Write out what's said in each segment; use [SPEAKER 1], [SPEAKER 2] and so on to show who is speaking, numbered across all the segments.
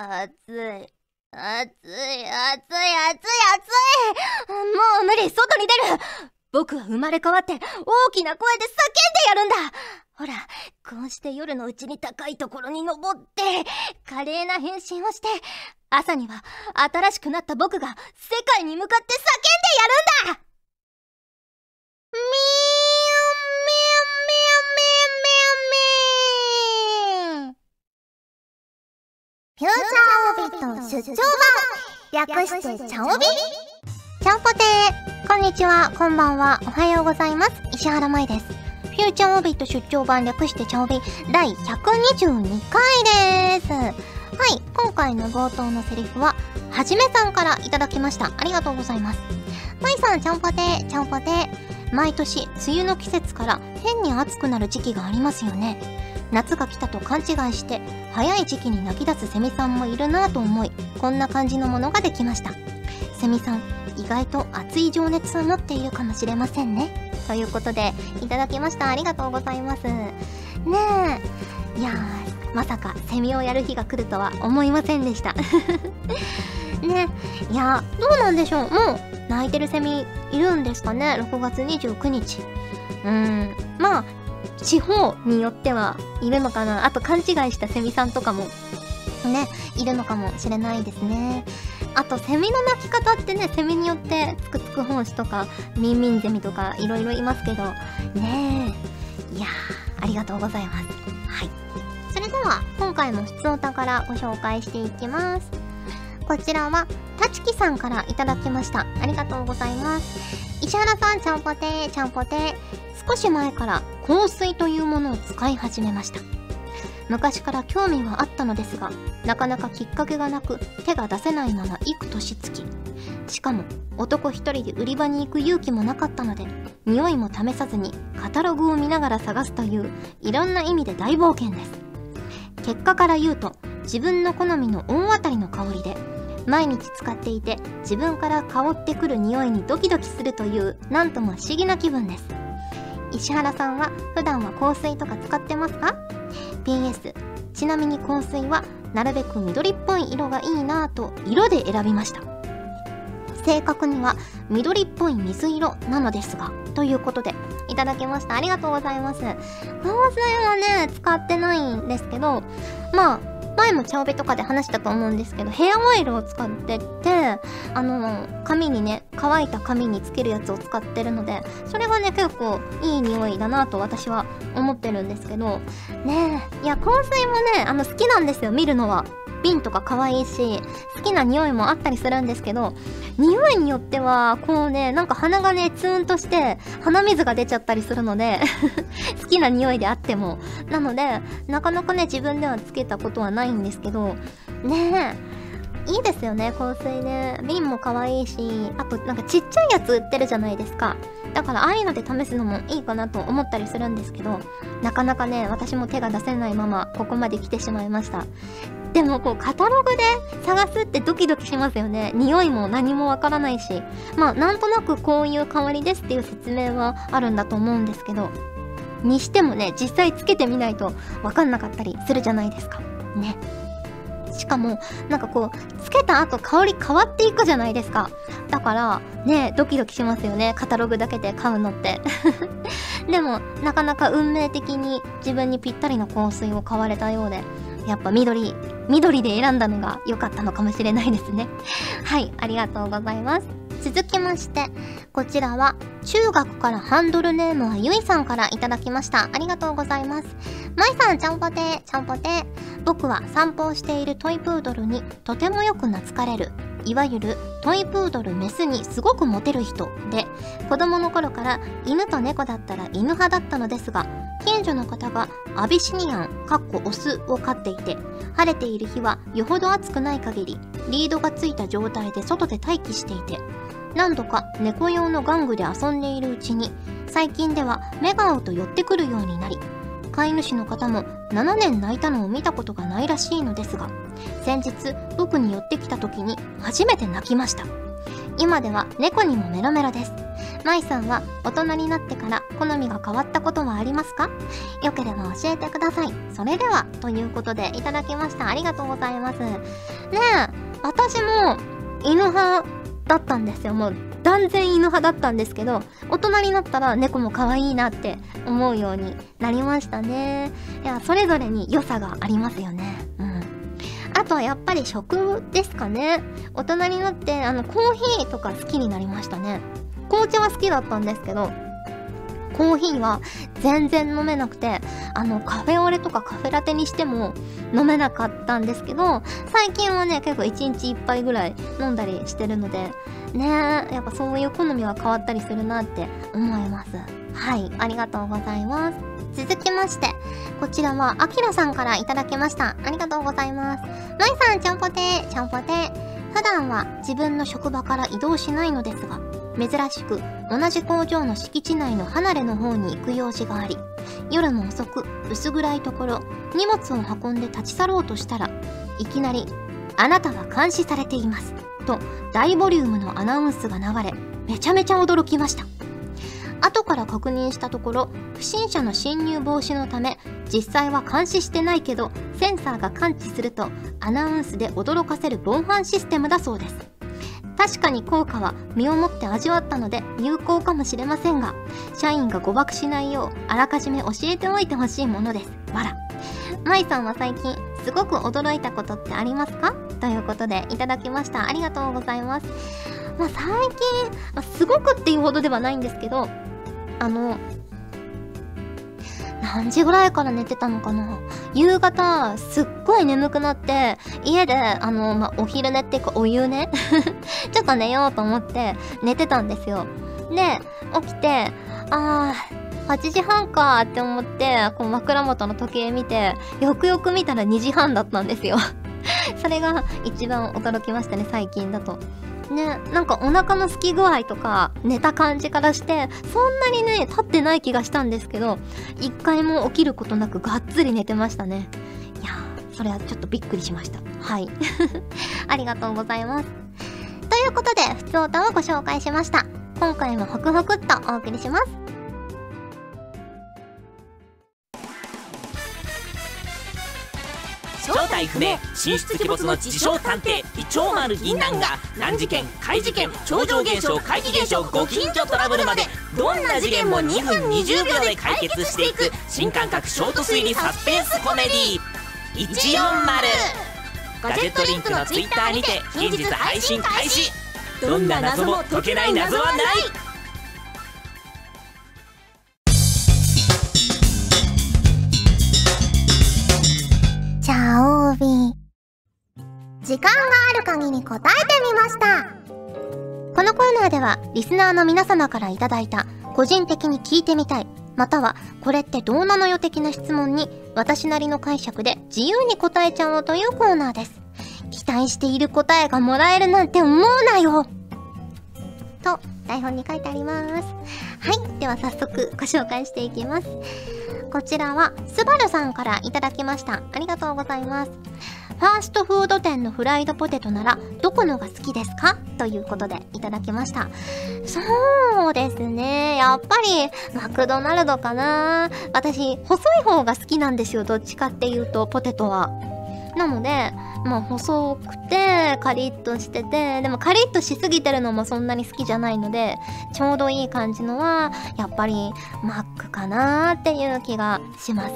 [SPEAKER 1] 暑い。暑い、暑い、暑い、暑い。もう無理、外に出る。僕は生まれ変わって大きな声で叫んでやるんだほら、こうして夜のうちに高いところに登って、華麗な変身をして、朝には新しくなった僕が世界に向かって叫んでやるんだみー
[SPEAKER 2] フューチャーオビット出張版略してチャオビちゃんぽてーこんにちは、こんばんは、おはようございます。石原舞です。フューチャーオビット出張版略してチャオビ第122回です。はい、今回の冒頭のセリフは、はじめさんからいただきました。ありがとうございます。舞さん、ちゃんぽてー、ちゃんぽてー。毎年、梅雨の季節から変に暑くなる時期がありますよね。夏が来たと勘違いして早い時期に泣き出すセミさんもいるなぁと思いこんな感じのものができました。セミさん意外と熱い情熱を持っているかもしれませんね。ということでいただきました。ありがとうございます。ねえ。いやまさかセミをやる日が来るとは思いませんでした。ねいやどうなんでしょう。もう泣いてるセミいるんですかね。6月29日。うん。まあ地方によってはいるのかな。あと勘違いしたセミさんとかもねいるのかもしれないですね。あとセミの鳴き方ってねセミによってつくつく胞子とかミンミンゼミとかいろいろいますけどねえ。いやありがとうございます。はい。それでは今回も質問からご紹介していきます。こちらはたちきさんからいただきました。ありがとうございます。石原さんちゃんぽてー。ちゃんぽてー。少し前から香水というものを使い始めました。昔から興味はあったのですがなかなかきっかけがなく手が出せないまま幾年月しかも男一人で売り場に行く勇気もなかったので匂いも試さずにカタログを見ながら探すといういろんな意味で大冒険です。結果から言うと自分の好みの大当たりの香りで毎日使っていて自分から香ってくる匂いにドキドキするというなんとも不思議な気分です。石原さんは普段は香水とか使ってますか ?PS ちなみに香水はなるべく緑っぽい色がいいなぁと色で選びました。正確には緑っぽい水色なのですがということでいただきました。ありがとうございます。香水はね使ってないんですけどまあ前も茶帯とかで話したと思うんですけどヘアオイルを使っててあの髪にね乾いた髪につけるやつを使ってるのでそれがね結構いい匂いだなと私は思ってるんですけどねえいや香水もねあの好きなんですよ見るのは。瓶とか可愛いし好きな匂いもあったりするんですけど匂いによってはこうねなんか鼻がねツーンとして鼻水が出ちゃったりするので 好きな匂いであっても。なのでなかなかね自分ではつけたことはないんですけどねえいいですよね香水ね。瓶も可愛いしあとなんかちっちゃいやつ売ってるじゃないですか。だからああいうので試すのもいいかなと思ったりするんですけどなかなかね私も手が出せないままここまで来てしまいました。でもこうカタログで探すってドキドキしますよね。匂いも何もわからないし。まあなんとなくこういう香りですっていう説明はあるんだと思うんですけど。にしてもね実際つけてみないとわかんなかったりするじゃないですか。ね。しかもなんかこうつけた後香り変わっていくじゃないですか。だからねドキドキしますよね。カタログだけで買うのって。でもなかなか運命的に自分にぴったりの香水を買われたようで。やっぱ緑緑で選んだのが良かったのかもしれないですね。はいありがとうございます。続きましてこちらは中学からハンドルネームはゆいさんからいただきました。ありがとうございます。まいさんちゃんぽてーちゃんぽてー。僕は散歩をしているトイプードルにとてもよく懐かれるいわゆるトイプードルメスにすごくモテる人で子供の頃から犬と猫だったら犬派だったのですが近所の方がアビシニアンかっこオスを飼っていて晴れている日はよほど暑くない限りリードがついた状態で外で待機していて何度か猫用の玩具で遊んでいるうちに最近では目が合うと寄ってくるようになり飼い主の方も7年泣いたのを見たことがないらしいのですが先日僕に寄ってきた時に初めて泣きました。今では猫にもメロメロですまいさんは大人になってから好みが変わったことはありますか？よければ教えてください。それでは、ということでいただきました。ありがとうございます。ねえ、私も犬派だったんですよ。もう断然犬派だったんですけど、大人になったら猫も可愛いなって思うようになりましたね。いや、それぞれに良さがありますよね。あとはやっぱり食ですかね。大人になって、あの、コーヒーとか好きになりましたね。紅茶は好きだったんですけど、コーヒーは全然飲めなくて、あの、カフェオレとかカフェラテにしても飲めなかったんですけど、最近はね、結構1日1杯ぐらい飲んだりしてるので、ねやっぱそういう好みは変わったりするなって思います。はい、ありがとうございます。続きまして、こちらは、あきらさんからいただきました。ありがとうございます。まいさん、ちゃんぽてー、ちゃんぽてー。普段は自分の職場から移動しないのですが、珍しく同じ工場の敷地内の離れの方に行く用事があり、夜も遅く薄暗いところ、荷物を運んで立ち去ろうとしたら、いきなり、あなたは監視されています。と大ボリュームのアナウンスが流れ、めちゃめちゃ驚きました。から確認したところ不審者の侵入防止のため実際は監視してないけどセンサーが感知するとアナウンスで驚かせる防犯システムだそうです。確かに効果は身をもって味わったので有効かもしれませんが社員が誤爆しないようあらかじめ教えておいてほしいものです。わら舞さんは最近すごく驚いたことってありますか？ということでいただきました。ありがとうございます。まあ、最近、まあ、すごくっていうほどではないんですけどあの、何時ぐらいから寝てたのかな？夕方、すっごい眠くなって、家で、あの、まお昼寝っていうかお湯ね ちょっと寝ようと思って寝てたんですよ。で、起きて、あー、8時半かって思って、こう枕元の時計見て、よくよく見たら2時半だったんですよ それが一番驚きましたね、最近だと。ね、なんかお腹の空き具合とか寝た感じからしてそんなにね立ってない気がしたんですけど一回も起きることなくがっつり寝てましたね。いやーそれはちょっとびっくりしました。はい。ありがとうございます。ということで普通歌をご紹介しました。今回もホクホクっとお送りします。
[SPEAKER 3] 正体不明神出鬼没の自称探偵イチョウマル銀杏が難事件怪事件超常現象怪奇現象ご近所トラブルまでどんな事件も2分20秒で解決していく新感覚ショート推理サスペンスコメディ140ガジェットリンクの Twitter にて近日配信開始。どんな謎も解けない謎はない。
[SPEAKER 2] 時間がある限り答えてみました。このコーナーではリスナーの皆様からいただいた個人的に聞いてみたいまたはこれってどうなのよ的な質問に私なりの解釈で自由に答えちゃおうというコーナーです。期待している答えがもらえるなんて思うなよ。と台本に書いてありますはいでは早速ご紹介していきますこちらはスバルさんからいただきましたありがとうございますファーストフード店のフライドポテトならどこのが好きですか？ということでいただきました。そうですね。やっぱりマクドナルドかな。私、細い方が好きなんですよ。どっちかっていうと、ポテトは。なので、まあ細くてカリッとしてて、でもカリッとしすぎてるのもそんなに好きじゃないので、ちょうどいい感じのは、やっぱりマックかなっていう気がします。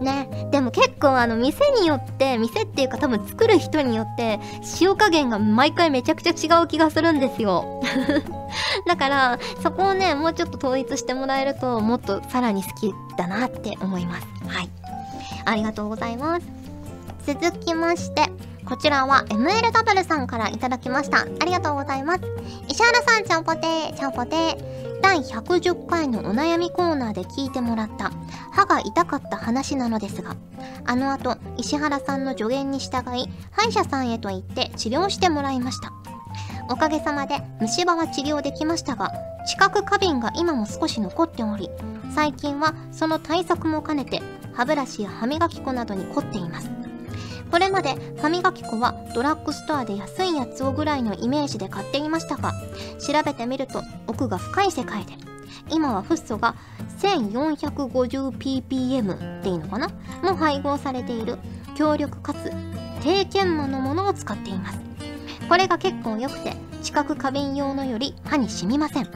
[SPEAKER 2] ね。でも結構あの店によって店っていうか多分作る人によって塩加減が毎回めちゃくちゃ違う気がするんですよ。だからそこをねもうちょっと統一してもらえるともっとさらに好きだなって思います。はい。ありがとうございます。続きましてこちらは MLW さんからいただきました。ありがとうございます。石原さん、ちゃんぽてー、ちゃんぽてー。第110回のお悩みコーナーで聞いてもらった歯が痛かった話なのですが、あの後、石原さんの助言に従い、歯医者さんへと行って治療してもらいました。おかげさまで虫歯は治療できましたが、知覚過敏が今も少し残っており、最近はその対策も兼ねて歯ブラシや歯磨き粉などに凝っています。これまで歯磨き粉はドラッグストアで安いやつをぐらいのイメージで買っていましたが調べてみると奥が深い世界で今はフッ素が 1450ppm っていいのかな？も配合されている強力かつ低研磨のものを使っています。これが結構良くて知覚過敏用のより歯に染みません。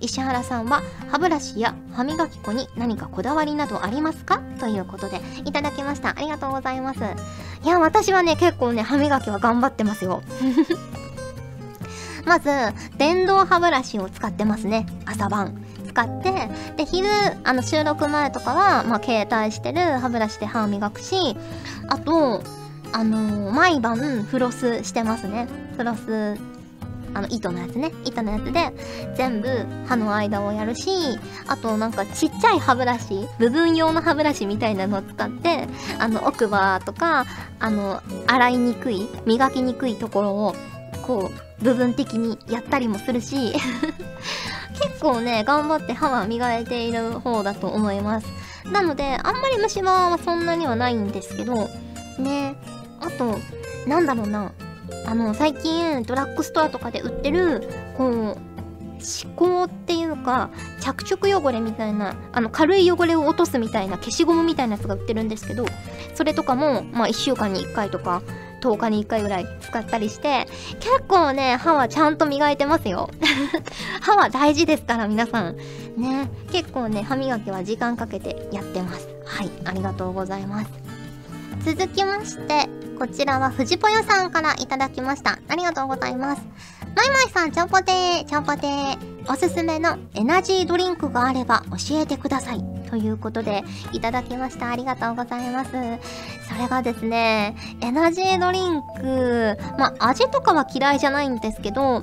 [SPEAKER 2] 石原さんは歯ブラシや歯磨き粉に何かこだわりなどありますか？ということでいただきました。ありがとうございます。いや私はね結構ね歯磨きは頑張ってますよ。まず電動歯ブラシを使ってますね。朝晩。使ってで昼あの収録前とかは、まあ、携帯してる歯ブラシで歯を磨くしあとあのー毎晩フロスしてますね。フロスあの糸のやつね。糸のやつで全部歯の間をやるしあとなんかちっちゃい歯ブラシ部分用の歯ブラシみたいなのを使ってあの奥歯とかあの洗いにくい磨きにくいところをこう部分的にやったりもするし 結構ね頑張って歯は磨いている方だと思います。なのであんまり虫歯はそんなにはないんですけどね。あとなんだろうな。あの最近ドラッグストアとかで売ってるこう歯垢っていうか着色汚れみたいなあの軽い汚れを落とすみたいな消しゴムみたいなやつが売ってるんですけどそれとかもまあ1週間に1回とか10日に1回ぐらい使ったりして結構ね歯はちゃんと磨いてますよ。歯は大事ですから皆さん。ね結構ね歯磨きは時間かけてやってます。はいありがとうございます。続きましてこちらは藤ぽよさんからいただきました。ありがとうございます。まいまいさんちゃんぽてー。ちゃんぽてー。おすすめのエナジードリンクがあれば教えてください。ということでいただきました。ありがとうございます。それがですねエナジードリンク。ま味とかは嫌いじゃないんですけど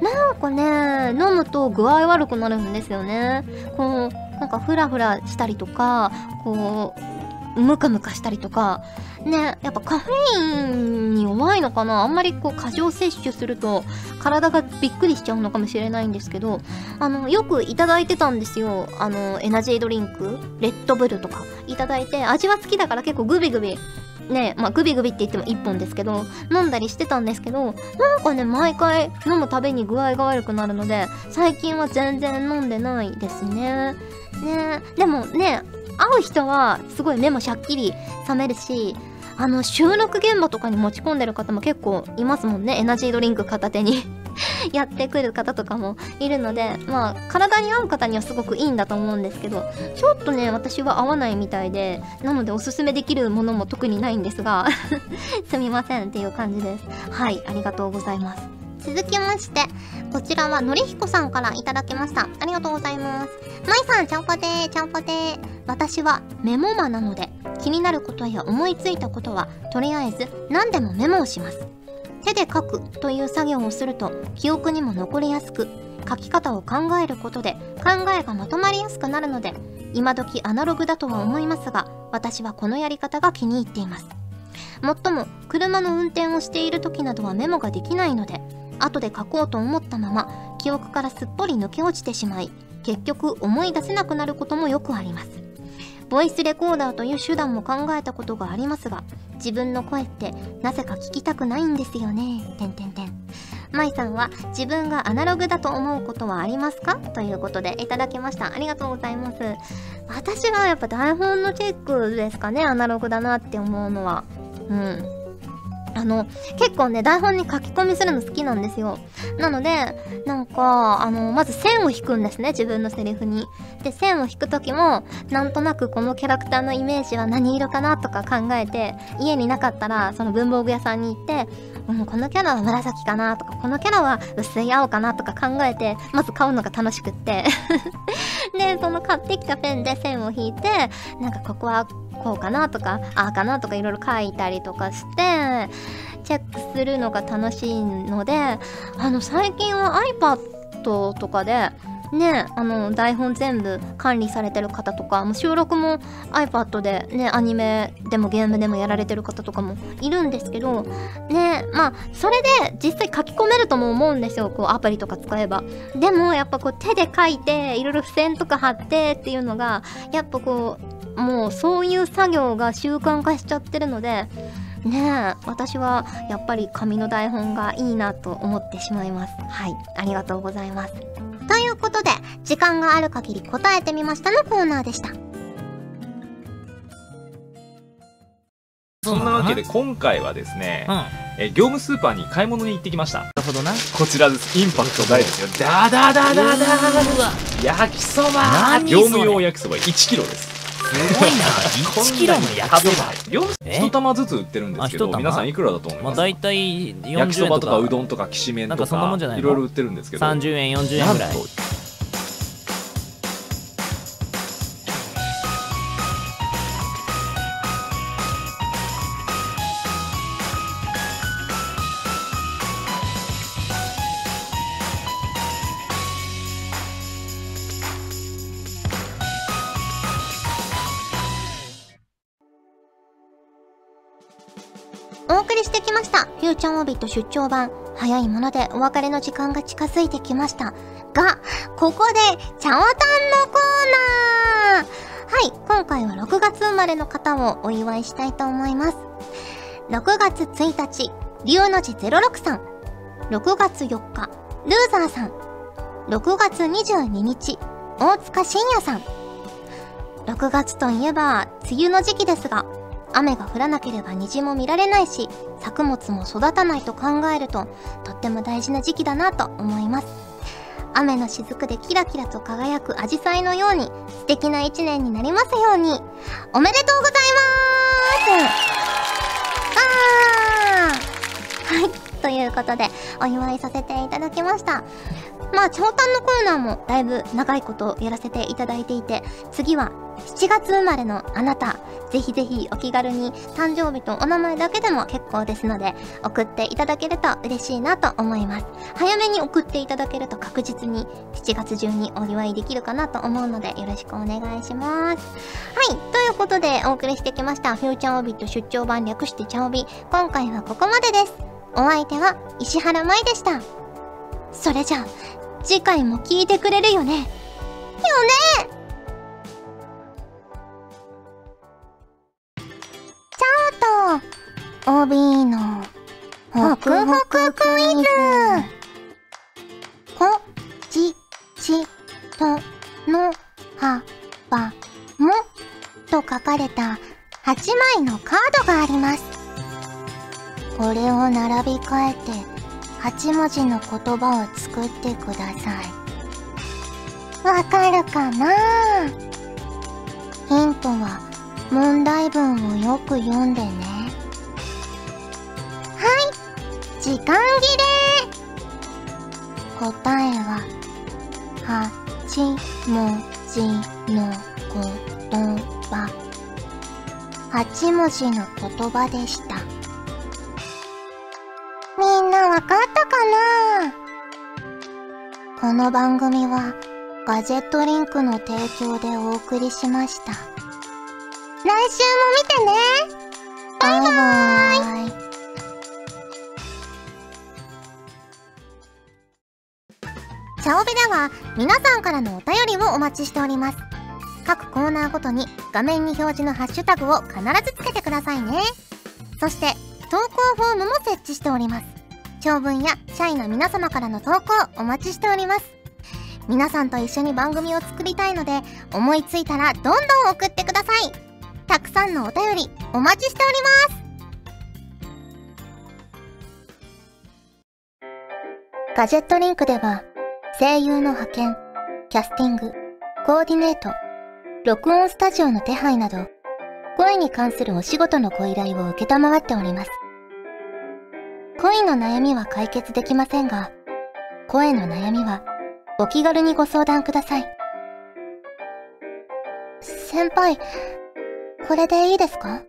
[SPEAKER 2] なんかね飲むと具合悪くなるんですよね。こうなんかフラフラしたりとかこうムカムカしたりとかねやっぱカフェインに弱いのかな？あんまりこう過剰摂取すると体がびっくりしちゃうのかもしれないんですけどあのよくいただいてたんですよ。あのエナジードリンクレッドブルとかいただいて味は好きだから結構グビグビねまあグビグビって言っても1本ですけど飲んだりしてたんですけどなんかね毎回飲むたびに具合が悪くなるので最近は全然飲んでないですね。ねでもね会う人はすごい目もしゃっきり覚めるしあの収録現場とかに持ち込んでる方も結構いますもんね。エナジードリンク片手に やってくる方とかもいるのでまあ体に合う方にはすごくいいんだと思うんですけどちょっとね私は合わないみたいでなのでおすすめできるものも特にないんですが すみませんっていう感じです。はいありがとうございます。続きましてこちらはのりひこさんからいただきました。ありがとうございます。まいさんちゃんぽてーちゃんぽてー。私はメモマなので気になることや思いついたことはとりあえず何でもメモをします。手で書くという作業をすると記憶にも残りやすく書き方を考えることで考えがまとまりやすくなるので今時アナログだとは思いますが私はこのやり方が気に入っています。もっとも車の運転をしている時などはメモができないので後で書こうと思ったまま記憶からすっぽり抜け落ちてしまい結局思い出せなくなることもよくあります。ボイスレコーダーという手段も考えたことがありますが自分の声ってなぜか聞きたくないんですよね。てんてんてん。まいさんは自分がアナログだと思うことはありますか？ということでいただきました。ありがとうございます。私はやっぱ台本のチェックですかねアナログだなって思うのは。うん。あの、結構ね、台本に書き込みするの好きなんですよ。なので、なんか、あの、まず線を引くんですね、自分のセリフに。で、線を引くときも、なんとなくこのキャラクターのイメージは何色かなとか考えて、家になかったら、その文房具屋さんに行って、うん、このキャラは紫かなとか、このキャラは薄い青かなとか考えて、まず買うのが楽しくって。で、その買ってきたペンで線を引いて、なんかここはこうかなとか、ああかなとかいろいろ書いたりとかして、チェックするのが楽しいので、あの、最近は iPad とかで、ね、あの台本全部管理されてる方とかもう収録も iPad でねアニメでもゲームでもやられてる方とかもいるんですけどねまあそれで実際書き込めるとも思うんですよこうアプリとか使えば。でもやっぱこう手で書いていろいろ付箋とか貼ってっていうのがやっぱこうもうそういう作業が習慣化しちゃってるのでねえ私はやっぱり紙の台本がいいなと思ってしまいます。はいありがとうございます。ということで時間がある限り答えてみましたのコーナーでした。
[SPEAKER 4] そんなわけで今回はですね、
[SPEAKER 3] うん。な
[SPEAKER 4] え業務スーパーに買い物に行ってきました。
[SPEAKER 3] るほどな。
[SPEAKER 4] こちらです。インパクト大ですよ。ダダダダダ焼きそば。
[SPEAKER 3] 何
[SPEAKER 4] 業務用焼きそば1キロです
[SPEAKER 3] すごいな。1キロの焼きそば。
[SPEAKER 4] 業務
[SPEAKER 3] え
[SPEAKER 4] 1玉ずつ売ってるんですけど皆さんいくらだと思い
[SPEAKER 3] まあ
[SPEAKER 4] ます
[SPEAKER 3] 大体40
[SPEAKER 4] 焼きそば
[SPEAKER 3] 円とか
[SPEAKER 4] とかうどんとかきしめんと
[SPEAKER 3] なんかそんなも
[SPEAKER 4] か
[SPEAKER 3] んじゃないの？
[SPEAKER 4] いろいろ売ってるんですけど。
[SPEAKER 3] 30円40円ぐらい
[SPEAKER 2] フューチャーオービット出張版。早いものでお別れの時間が近づいてきました。が、ここで、チャオタンのコーナーはい、今回は6月生まれの方をお祝いしたいと思います。6月1日、龍の字06さん。6月4日、ルーザーさん。6月22日、大塚信也さん。6月といえば、梅雨の時期ですが、雨が降らなければ虹も見られないし作物も育たないと考えるととっても大事な時期だなと思います。雨の雫でキラキラと輝くアジサイのように素敵な一年になりますように。おめでとうございます。あー。はい。ということでお祝いさせていただきました。まあ長短のコーナーもだいぶ長いことやらせていただいていて次は7月生まれのあなた。ぜひぜひお気軽に誕生日とお名前だけでも結構ですので送っていただけると嬉しいなと思います。早めに送っていただけると確実に7月中にお祝いできるかなと思うのでよろしくお願いします。はいということでお送りしてきました。フューチャーオビット出張版略してチャオビ。今回はここまでです。お相手は石原舞でした。それじゃあ次回も聞いてくれるよね。よね。ちゃおと OB のホクホククイズ。こちちとのはばもと書かれた8枚のカードがあります。これを並び替えて8文字の言葉を作ってください。わかるかな？ヒントは問題文をよく読んでね。はい時間切れ。答えは8文字の言葉。8文字の言葉でした。みんなわかったかな？この番組はガジェットリンクの提供でお送りしました。来週も見てねバイバイチャオベでは皆さんからのお便りをお待ちしております。各コーナーごとに画面に表示のハッシュタグを必ずつけてくださいね。そして投稿フォームも設置しております。長文や社員の皆様からの投稿お待ちしております。皆さんと一緒に番組を作りたいので、思いついたらどんどん送ってください。たくさんのお便りお待ちしております。ガジェットリンクでは、声優の派遣、キャスティング、コーディネート、録音スタジオの手配など、声に関するお仕事のご依頼を受けたまわっております。恋の悩みは解決できませんが、声の悩みはお気軽にご相談ください。先輩、これでいいですか？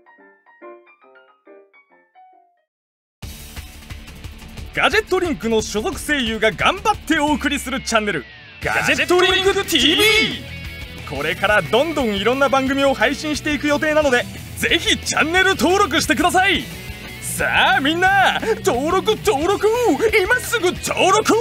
[SPEAKER 5] ガジェットリンクの所属声優が頑張ってお送りするチャンネルガジェットリンク TV これからどんどんいろんな番組を配信していく予定なのでぜひチャンネル登録してください。さあみんな登録登録。今すぐ登録